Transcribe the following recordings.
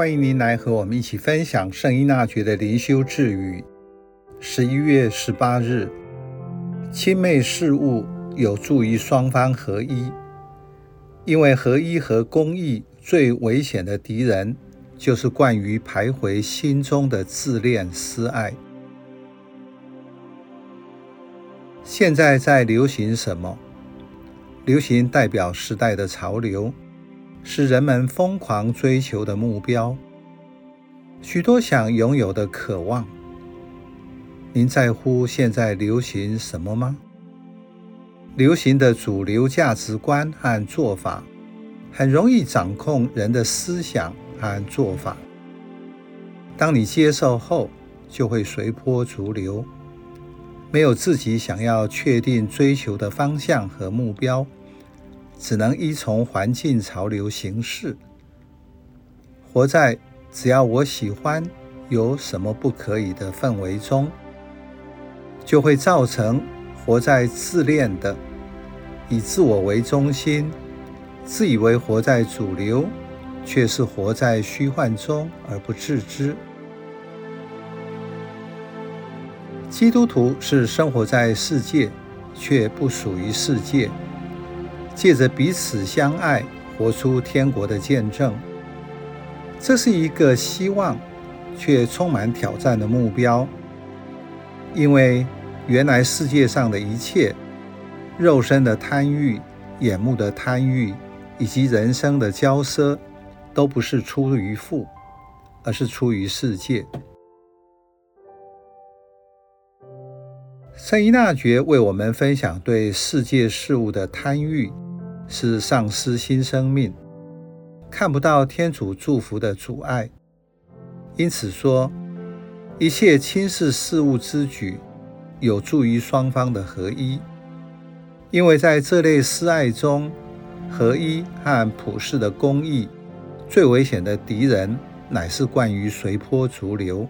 欢迎您来和我们一起分享圣依纳爵的灵修智语。十一月十八日，亲密事务有助于双方合一，因为合一和公益最危险的敌人，就是惯于徘徊心中的自恋私爱。现在在流行什么？流行代表时代的潮流。是人们疯狂追求的目标，许多想拥有的渴望。您在乎现在流行什么吗？流行的主流价值观和做法，很容易掌控人的思想和做法。当你接受后，就会随波逐流，没有自己想要确定追求的方向和目标。只能依从环境潮流行事，活在只要我喜欢，有什么不可以的氛围中，就会造成活在自恋的、以自我为中心、自以为活在主流，却是活在虚幻中而不自知。基督徒是生活在世界，却不属于世界。借着彼此相爱，活出天国的见证，这是一个希望却充满挑战的目标。因为原来世界上的一切，肉身的贪欲、眼目的贪欲，以及人生的骄奢，都不是出于父，而是出于世界。圣依纳爵为我们分享对世界事物的贪欲。是丧失新生命，看不到天主祝福的阻碍，因此说，一切轻视事物之举，有助于双方的合一。因为在这类私爱中，合一和普世的公义，最危险的敌人，乃是惯于随波逐流。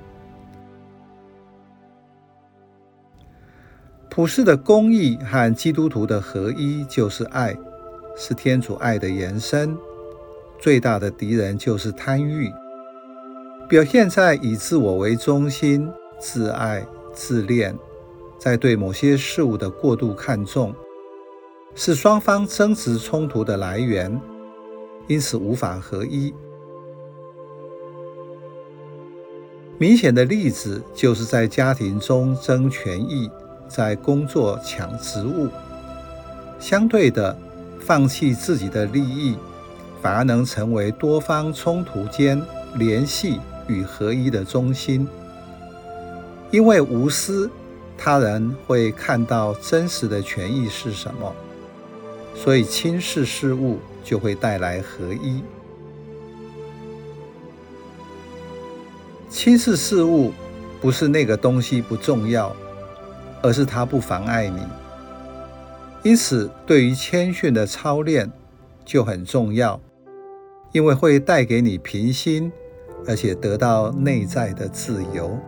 普世的公义和基督徒的合一，就是爱。是天主爱的延伸，最大的敌人就是贪欲，表现在以自我为中心、自爱、自恋，在对某些事物的过度看重，是双方争执冲突的来源，因此无法合一。明显的例子就是在家庭中争权益，在工作抢职务，相对的。放弃自己的利益，反而能成为多方冲突间联系与合一的中心。因为无私，他人会看到真实的权益是什么，所以轻视事物就会带来合一。轻视事物不是那个东西不重要，而是它不妨碍你。因此，对于谦逊的操练就很重要，因为会带给你平心，而且得到内在的自由。